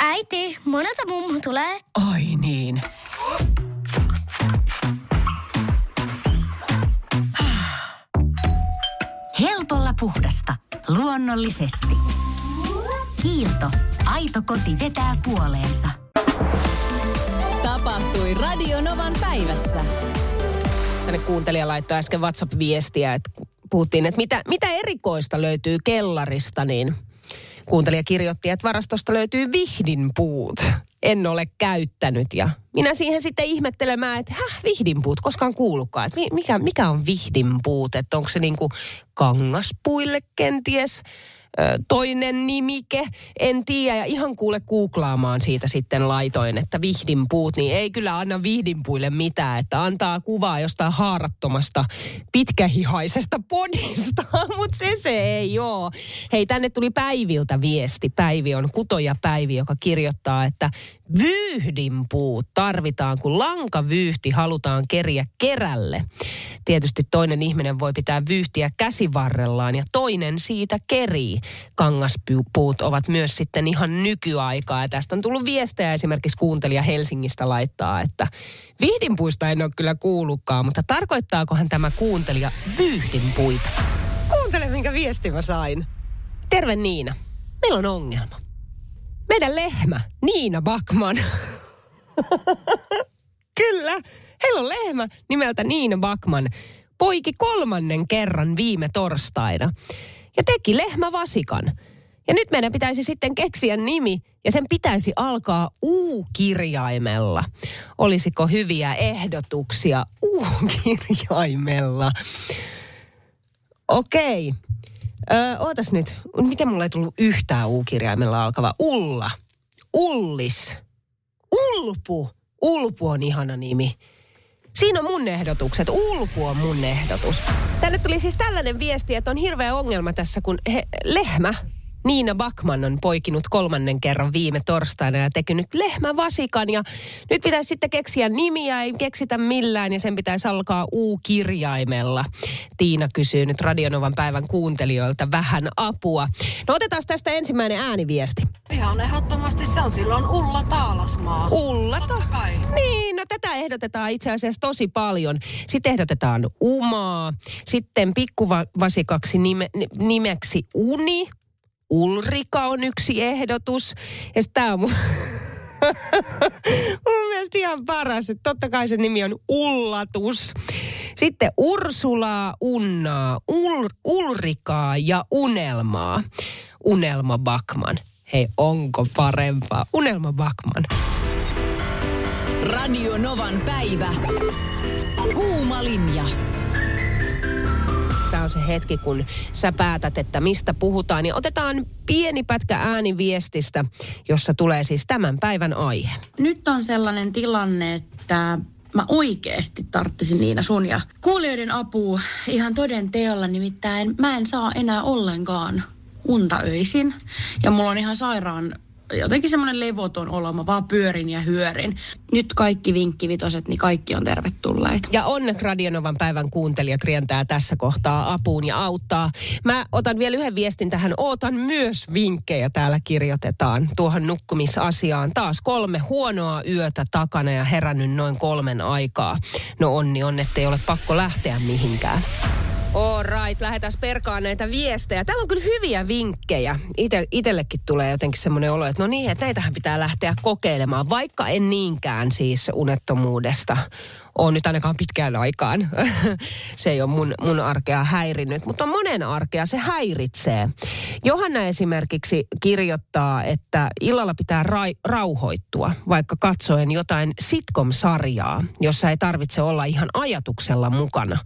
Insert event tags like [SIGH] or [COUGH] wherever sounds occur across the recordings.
Äiti, monelta mummu tulee? Oi niin. Helpolla puhdasta. Luonnollisesti. Kiilto. Aito koti vetää puoleensa. Tapahtui Radionovan päivässä. Tänne kuuntelija laittoi äsken WhatsApp-viestiä, että puhuttiin, että mitä, mitä erikoista löytyy kellarista, niin kuuntelija kirjoitti, että varastosta löytyy vihdinpuut. En ole käyttänyt ja minä siihen sitten ihmettelemään, että häh, vihdinpuut, koskaan kuullutkaan. Että mi- mikä, mikä on vihdinpuut, että onko se niinku kangaspuille kenties toinen nimike, en tiedä. Ja ihan kuule googlaamaan siitä sitten laitoin, että vihdinpuut, niin ei kyllä anna vihdinpuille mitään, että antaa kuvaa jostain haarattomasta pitkähihaisesta podista, [LAUGHS] mutta se se ei oo. Hei, tänne tuli Päiviltä viesti. Päivi on kutoja Päivi, joka kirjoittaa, että vyyhdinpuut tarvitaan, kun lankavyyhti halutaan keriä kerälle. Tietysti toinen ihminen voi pitää vyyhtiä käsivarrellaan ja toinen siitä kerii. Kangaspuut ovat myös sitten ihan nykyaikaa. Ja tästä on tullut viestejä esimerkiksi kuuntelija Helsingistä laittaa, että vihdinpuista en ole kyllä kuullutkaan, mutta tarkoittaakohan tämä kuuntelija vyyhdinpuita? Kuuntele, minkä viesti mä sain. Terve Niina. Meillä on ongelma. Meidän lehmä, Niina Bakman. [LAUGHS] Kyllä, heillä on lehmä nimeltä Niina Bakman. Poiki kolmannen kerran viime torstaina. Ja teki lehmävasikan. Ja nyt meidän pitäisi sitten keksiä nimi ja sen pitäisi alkaa U-kirjaimella. Olisiko hyviä ehdotuksia U-kirjaimella? Okei. Öö, ootas nyt. Miten mulla ei tullut yhtään U-kirjaimella alkava? Ulla. Ullis. Ulpu. Ulpu on ihana nimi. Siinä on mun ehdotukset. Ulpu on mun ehdotus. Tänne tuli siis tällainen viesti, että on hirveä ongelma tässä, kun he, lehmä, Niina Bakman on poikinut kolmannen kerran viime torstaina ja tekynyt lehmävasikan. Ja nyt pitäisi sitten keksiä nimiä, ei keksitä millään ja sen pitäisi alkaa U-kirjaimella. Tiina kysyy nyt Radionovan päivän kuuntelijoilta vähän apua. No otetaan tästä ensimmäinen ääniviesti. Ihan ehdottomasti se on silloin Ulla Taalasmaa. Ulla. Totta kai. Niin, no tätä ehdotetaan itse asiassa tosi paljon. Sitten ehdotetaan Umaa, sitten pikkuvasikaksi nime, nimeksi Uni. Ulrika on yksi ehdotus. Ja tämä on mun, [LAUGHS] mun mielestä ihan paras. Että totta kai se nimi on Ullatus. Sitten Ursulaa, Unnaa, Ul, Ulrikaa ja Unelmaa. Unelma Bakman. Hei, onko parempaa? Unelma Bakman. Radio Novan päivä. Kuuma linja. On se hetki, kun sä päätät, että mistä puhutaan. Ja otetaan pieni pätkä ääniviestistä, jossa tulee siis tämän päivän aihe. nyt on sellainen tilanne, että mä oikeasti tarttisin Niina sun ja kuulijoiden apua ihan toden teolla. Nimittäin mä en saa enää ollenkaan unta öisin. Ja mulla on ihan sairaan jotenkin semmoinen levoton olo. Mä vaan pyörin ja hyörin. Nyt kaikki vinkkivitoset, niin kaikki on tervetulleita. Ja onneksi Radionovan päivän kuuntelijat rientää tässä kohtaa apuun ja auttaa. Mä otan vielä yhden viestin tähän. Ootan myös vinkkejä täällä kirjoitetaan tuohon nukkumisasiaan. Taas kolme huonoa yötä takana ja herännyt noin kolmen aikaa. No onni on, ettei ole pakko lähteä mihinkään. All right, lähdetään perkaan näitä viestejä. Täällä on kyllä hyviä vinkkejä. Ite, itellekin tulee jotenkin semmoinen olo, että no niin, että näitähän pitää lähteä kokeilemaan, vaikka en niinkään siis unettomuudesta ole nyt ainakaan pitkään aikaan. [LAUGHS] se ei ole mun, mun arkea häirinnyt, mutta on monen arkea se häiritsee. Johanna esimerkiksi kirjoittaa, että illalla pitää ra- rauhoittua, vaikka katsoen jotain sitcom-sarjaa, jossa ei tarvitse olla ihan ajatuksella mukana.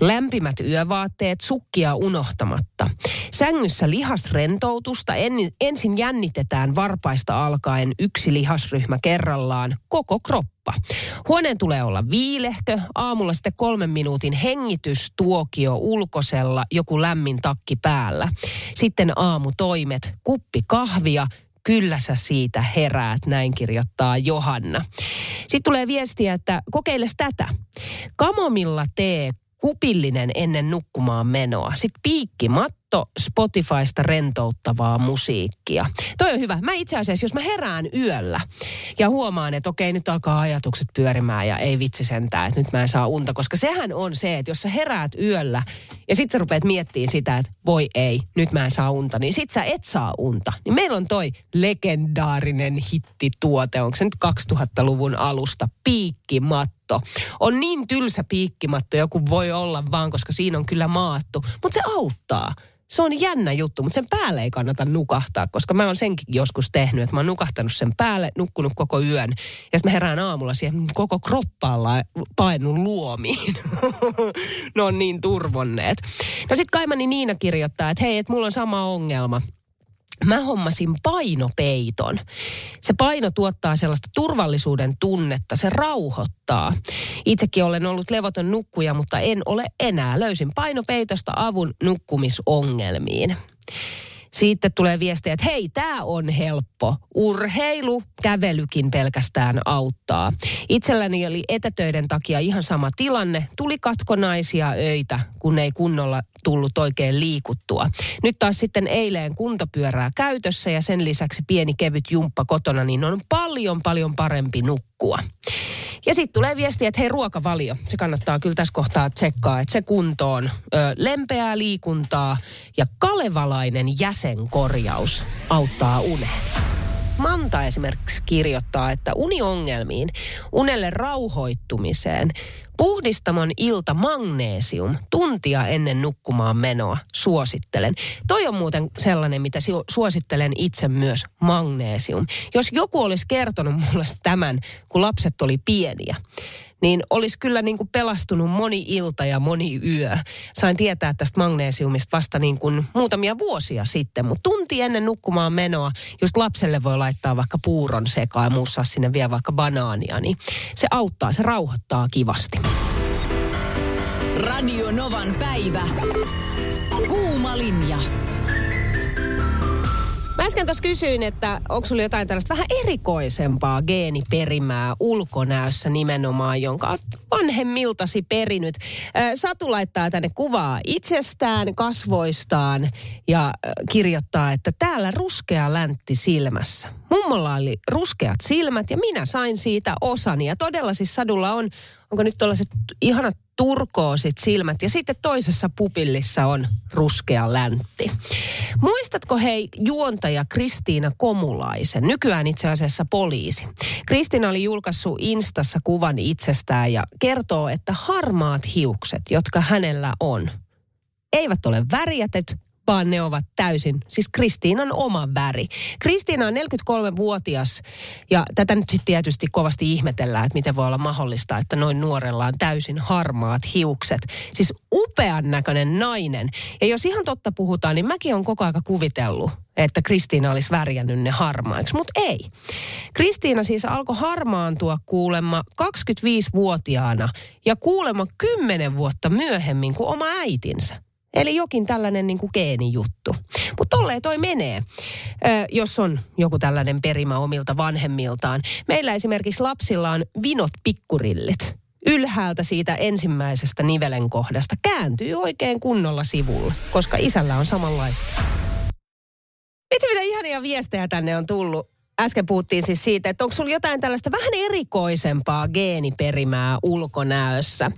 Lämpimät yövaatteet, sukkia unohtamatta. Sängyssä lihasrentoutusta, en, ensin jännitetään varpaista alkaen yksi lihasryhmä kerrallaan, koko kroppa kroppa. Huoneen tulee olla viilehkö, aamulla sitten kolmen minuutin hengitystuokio ulkosella, joku lämmin takki päällä. Sitten aamutoimet, kuppi kahvia, kyllä sä siitä heräät, näin kirjoittaa Johanna. Sitten tulee viestiä, että kokeile tätä. Kamomilla tee kupillinen ennen nukkumaan menoa. Sitten piikkimatto katso Spotifysta rentouttavaa musiikkia. Toi on hyvä. Mä itse asiassa, jos mä herään yöllä ja huomaan, että okei, nyt alkaa ajatukset pyörimään ja ei vitsi sentään, että nyt mä en saa unta. Koska sehän on se, että jos sä heräät yöllä ja sitten rupeat miettimään sitä, että voi ei, nyt mä en saa unta, niin sit sä et saa unta. Niin meillä on toi legendaarinen hittituote, onko se nyt 2000-luvun alusta, piikkimatto. On niin tylsä piikkimatto joku voi olla vaan, koska siinä on kyllä maattu, mutta se auttaa. Se on jännä juttu, mutta sen päälle ei kannata nukahtaa, koska mä oon senkin joskus tehnyt, että mä oon nukahtanut sen päälle, nukkunut koko yön. Ja sitten mä herään aamulla siihen koko kroppalla painun luomiin. [LAUGHS] ne on niin turvonneet. No sit Kaimani Niina kirjoittaa, että hei, että mulla on sama ongelma mä hommasin painopeiton. Se paino tuottaa sellaista turvallisuuden tunnetta, se rauhoittaa. Itsekin olen ollut levoton nukkuja, mutta en ole enää. Löysin painopeitosta avun nukkumisongelmiin. Sitten tulee viestiä, että hei, tämä on helppo. Urheilu, kävelykin pelkästään auttaa. Itselläni oli etätöiden takia ihan sama tilanne. Tuli katkonaisia öitä, kun ei kunnolla tullut oikein liikuttua. Nyt taas sitten eileen kuntopyörää käytössä ja sen lisäksi pieni kevyt jumppa kotona, niin on paljon paljon parempi nukkua. Ja sitten tulee viesti, että hei ruokavalio, se kannattaa kyllä tässä kohtaa tsekkaa, että se kuntoon. Ö, lempeää liikuntaa ja kalevalainen jäsenkorjaus auttaa uneen. Manta esimerkiksi kirjoittaa, että uniongelmiin, unelle rauhoittumiseen, puhdistamon ilta magneesium tuntia ennen nukkumaan menoa suosittelen. Toi on muuten sellainen, mitä suosittelen itse myös, magneesium. Jos joku olisi kertonut mulle tämän, kun lapset oli pieniä, niin olisi kyllä niin kuin pelastunut moni ilta ja moni yö. Sain tietää tästä magneesiumista vasta niin kuin muutamia vuosia sitten, mutta tunti ennen nukkumaan menoa, just lapselle voi laittaa vaikka puuron sekaan ja muussa sinne vielä vaikka banaania, niin se auttaa, se rauhoittaa kivasti. Radio Novan päivä. Kuuma linja. Mä äsken tuossa kysyin, että onko sulla jotain tällaista vähän erikoisempaa geeniperimää ulkonäössä nimenomaan, jonka oot vanhemmiltasi perinyt. Satu laittaa tänne kuvaa itsestään, kasvoistaan ja kirjoittaa, että täällä ruskea läntti silmässä. Mummolla oli ruskeat silmät ja minä sain siitä osani. Ja todella siis Sadulla on, onko nyt tällaiset ihanat turkoosit silmät ja sitten toisessa pupillissa on ruskea läntti. Muistatko hei juontaja Kristiina Komulaisen, nykyään itse asiassa poliisi. Kristiina oli julkaissut Instassa kuvan itsestään ja kertoo, että harmaat hiukset, jotka hänellä on, eivät ole värjätet, vaan ne ovat täysin, siis Kristiinan oma väri. Kristiina on 43-vuotias ja tätä nyt sitten tietysti kovasti ihmetellään, että miten voi olla mahdollista, että noin nuorella on täysin harmaat hiukset. Siis upean näköinen nainen. Ja jos ihan totta puhutaan, niin mäkin on koko aika kuvitellut, että Kristiina olisi värjännyt ne harmaiksi, mutta ei. Kristiina siis alkoi harmaantua kuulemma 25-vuotiaana ja kuulemma 10 vuotta myöhemmin kuin oma äitinsä. Eli jokin tällainen niin kuin geenijuttu. Mutta tolleen toi menee, ö, jos on joku tällainen perimä omilta vanhemmiltaan. Meillä esimerkiksi lapsilla on vinot pikkurillit. Ylhäältä siitä ensimmäisestä nivelen kohdasta kääntyy oikein kunnolla sivulle, koska isällä on samanlaista. Vitsi mitä ihania viestejä tänne on tullut. Äsken puhuttiin siis siitä, että onko sulla jotain tällaista vähän erikoisempaa geeniperimää ulkonäössä.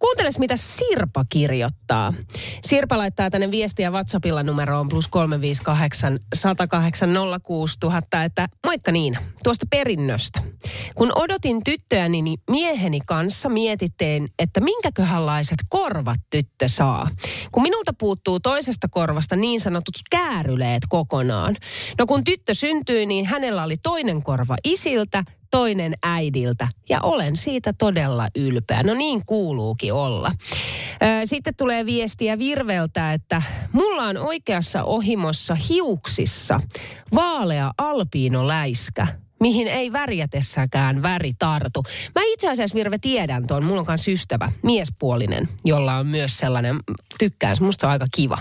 Kuunteles, mitä Sirpa kirjoittaa. Sirpa laittaa tänne viestiä WhatsAppilla numeroon plus 358 108 06000, että moikka niin, tuosta perinnöstä. Kun odotin tyttöäni, niin mieheni kanssa mietittiin, että minkäköhänlaiset korvat tyttö saa. Kun minulta puuttuu toisesta korvasta niin sanotut kääryleet kokonaan. No kun tyttö syntyi, niin hänellä oli toinen korva isiltä toinen äidiltä ja olen siitä todella ylpeä. No niin kuuluukin olla. Sitten tulee viestiä Virveltä, että mulla on oikeassa ohimossa hiuksissa vaalea alpiinoläiskä mihin ei värjätessäkään väri tartu. Mä itse asiassa Virve tiedän tuon, mulla on kanssa ystävä, miespuolinen, jolla on myös sellainen, tykkään, musta on aika kiva.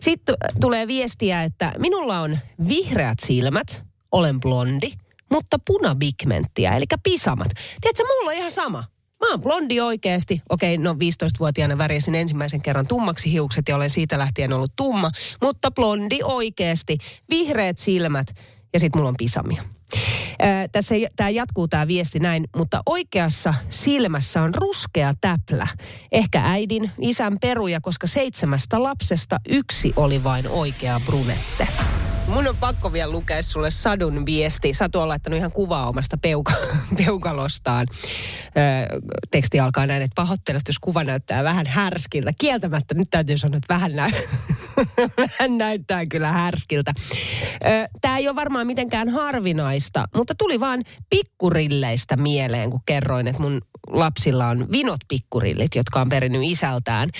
Sitten tulee viestiä, että minulla on vihreät silmät, olen blondi – mutta punapigmenttiä, eli pisamat. Tiedätkö, mulla on ihan sama. Mä oon blondi oikeasti. Okei, no 15-vuotiaana värjäsin ensimmäisen kerran tummaksi hiukset ja olen siitä lähtien ollut tumma. Mutta blondi oikeasti. Vihreät silmät ja sitten mulla on pisamia. Ää, tässä tämä jatkuu tämä viesti näin, mutta oikeassa silmässä on ruskea täplä. Ehkä äidin, isän peruja, koska seitsemästä lapsesta yksi oli vain oikea brunette. Mun on pakko vielä lukea sulle Sadun viesti. Satu on laittanut ihan kuvaa omasta peuka- [LAUGHS] peukalostaan. Öö, teksti alkaa näin, että pahoittelut, jos kuva näyttää vähän härskiltä. Kieltämättä nyt täytyy sanoa, että vähän, nä- [LAUGHS] vähän näyttää kyllä härskiltä. Öö, Tämä ei ole varmaan mitenkään harvinaista, mutta tuli vaan pikkurilleistä mieleen, kun kerroin, että mun lapsilla on vinot pikkurillit, jotka on perinnyt isältään.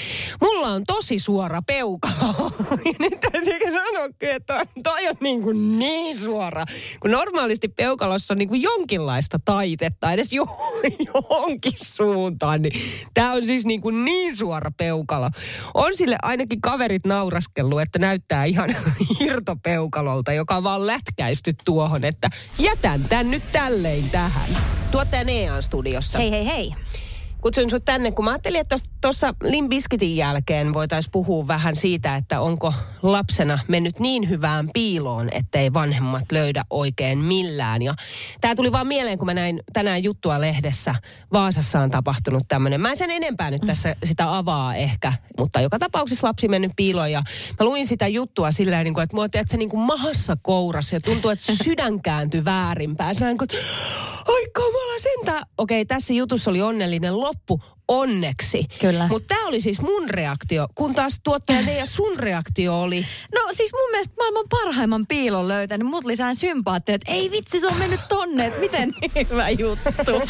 Mulla on tosi suora peukalo. [LAUGHS] Nyt täytyykö sanoa, että toi on niin, kuin niin suora. Kun normaalisti peukalossa on niin kuin jonkinlaista taitetta, edes jo, [LAUGHS] johonkin suuntaan. Niin tämä on siis niin, kuin niin suora peukalo. On sille ainakin kaverit nauraskellut, että näyttää ihan [LAUGHS] irtopeukalolta, joka on vaan lätkäisty tuohon, että jätän tän nyt tälleen tähän. Tuottaja Nean studiossa. Hei, hei, hei. Kutsuin sut tänne, kun mä ajattelin, että tuossa Limbiskitin jälkeen voitaisiin puhua vähän siitä, että onko lapsena mennyt niin hyvään piiloon, ettei vanhemmat löydä oikein millään. Ja tämä tuli vaan mieleen, kun mä näin tänään juttua lehdessä. Vaasassa on tapahtunut tämmöinen. Mä en sen enempää nyt tässä sitä avaa ehkä, mutta joka tapauksessa lapsi mennyt piiloon. Ja mä luin sitä juttua sillä niin kuin, että mua se niin kuin mahassa kourassa ja tuntuu, että sydän kääntyi väärinpäin. Sellainen kuin, oi kamala sentään. Okei, tässä jutussa oli onnellinen loppu, onneksi. Kyllä. Mutta tämä oli siis mun reaktio, kun taas tuottaja ja sun reaktio oli... No siis mun mielestä maailman parhaimman piilon löytänyt. Mut lisää sympaattia, että ei vitsi, se on mennyt tonne. että Miten hyvä juttu. [LAUGHS]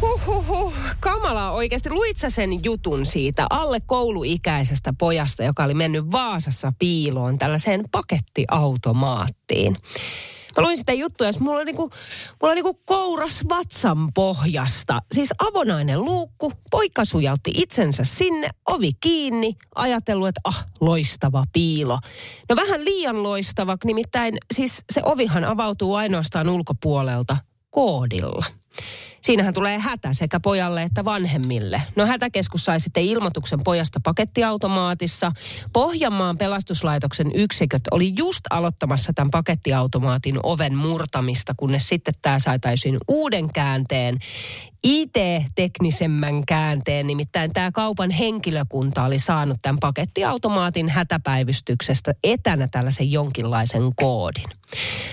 Huhhuh, kamalaa oikeasti. Luit sä sen jutun siitä alle kouluikäisestä pojasta, joka oli mennyt Vaasassa piiloon tällaiseen pakettiautomaattiin? Mä luin sitä juttua ja mulla oli niinku, mulla oli niinku kouras vatsan pohjasta. Siis avonainen luukku, poika sujautti itsensä sinne, ovi kiinni, ajatellut, että ah, loistava piilo. No vähän liian loistava, nimittäin siis se ovihan avautuu ainoastaan ulkopuolelta koodilla. Siinähän tulee hätä sekä pojalle että vanhemmille. No hätäkeskus sai sitten ilmoituksen pojasta pakettiautomaatissa. Pohjanmaan pelastuslaitoksen yksiköt oli just aloittamassa tämän pakettiautomaatin oven murtamista, kunnes sitten tämä sai täysin uuden käänteen. IT-teknisemmän käänteen, nimittäin tämä kaupan henkilökunta oli saanut tämän pakettiautomaatin hätäpäivystyksestä etänä tällaisen jonkinlaisen koodin.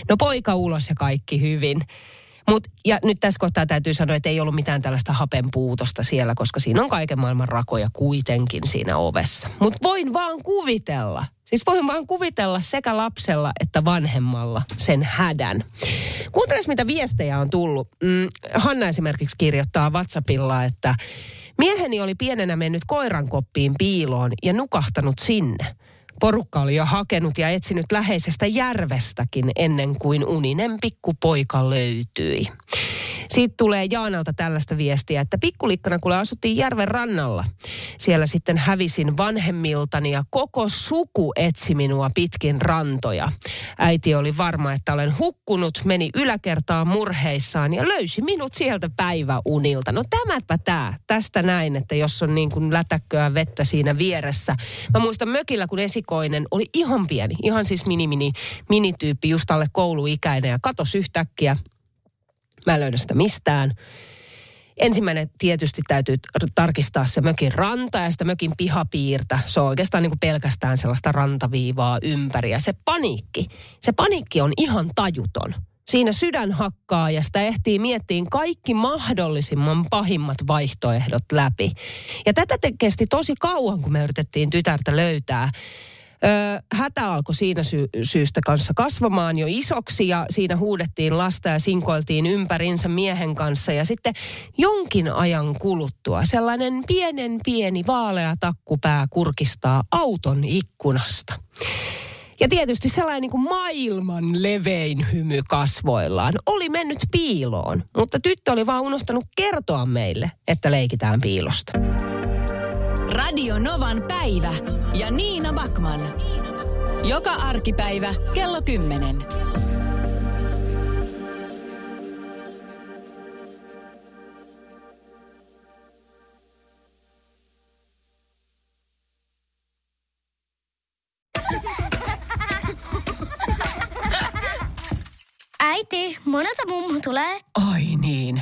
No poika ulos ja kaikki hyvin. Mut, ja nyt tässä kohtaa täytyy sanoa, että ei ollut mitään tällaista hapen puutosta siellä, koska siinä on kaiken maailman rakoja kuitenkin siinä ovessa. Mutta voin vaan kuvitella, siis voin vaan kuvitella sekä lapsella että vanhemmalla sen hädän. Kuunteles, mitä viestejä on tullut. Mm, Hanna esimerkiksi kirjoittaa WhatsAppilla, että mieheni oli pienenä mennyt koirankoppiin piiloon ja nukahtanut sinne. Porukka oli jo hakenut ja etsinyt läheisestä järvestäkin ennen kuin uninen pikkupoika löytyi. Siitä tulee Jaanalta tällaista viestiä, että pikkulikkana kun asuttiin järven rannalla. Siellä sitten hävisin vanhemmiltani ja koko suku etsi minua pitkin rantoja. Äiti oli varma, että olen hukkunut, meni yläkertaan murheissaan ja löysi minut sieltä päiväunilta. No tämäpä tämä, tästä näin, että jos on niin kuin lätäkköä vettä siinä vieressä. Mä muistan mökillä, kun esikoinen oli ihan pieni, ihan siis mini, mini, minityyppi, just alle kouluikäinen ja katos yhtäkkiä Mä en löydä sitä mistään. Ensimmäinen tietysti täytyy tarkistaa se mökin ranta ja sitä mökin pihapiirtä. Se on oikeastaan niin kuin pelkästään sellaista rantaviivaa ympäri. Ja se paniikki, se paniikki on ihan tajuton. Siinä sydän hakkaa ja sitä ehtii miettiin kaikki mahdollisimman pahimmat vaihtoehdot läpi. Ja tätä te kesti tosi kauan, kun me yritettiin tytärtä löytää. Öö, hätä alkoi siinä sy- syystä kanssa kasvamaan jo isoksi ja siinä huudettiin lasta ja sinkoiltiin ympärinsä miehen kanssa. Ja sitten jonkin ajan kuluttua sellainen pienen pieni vaalea takkupää kurkistaa auton ikkunasta. Ja tietysti sellainen niin kuin maailman levein hymy kasvoillaan oli mennyt piiloon, mutta tyttö oli vaan unohtanut kertoa meille, että leikitään piilosta. Radio Novan päivä ja Niina Bakman. Joka arkipäivä kello 10. Äiti, monelta mummu tulee? Oi niin.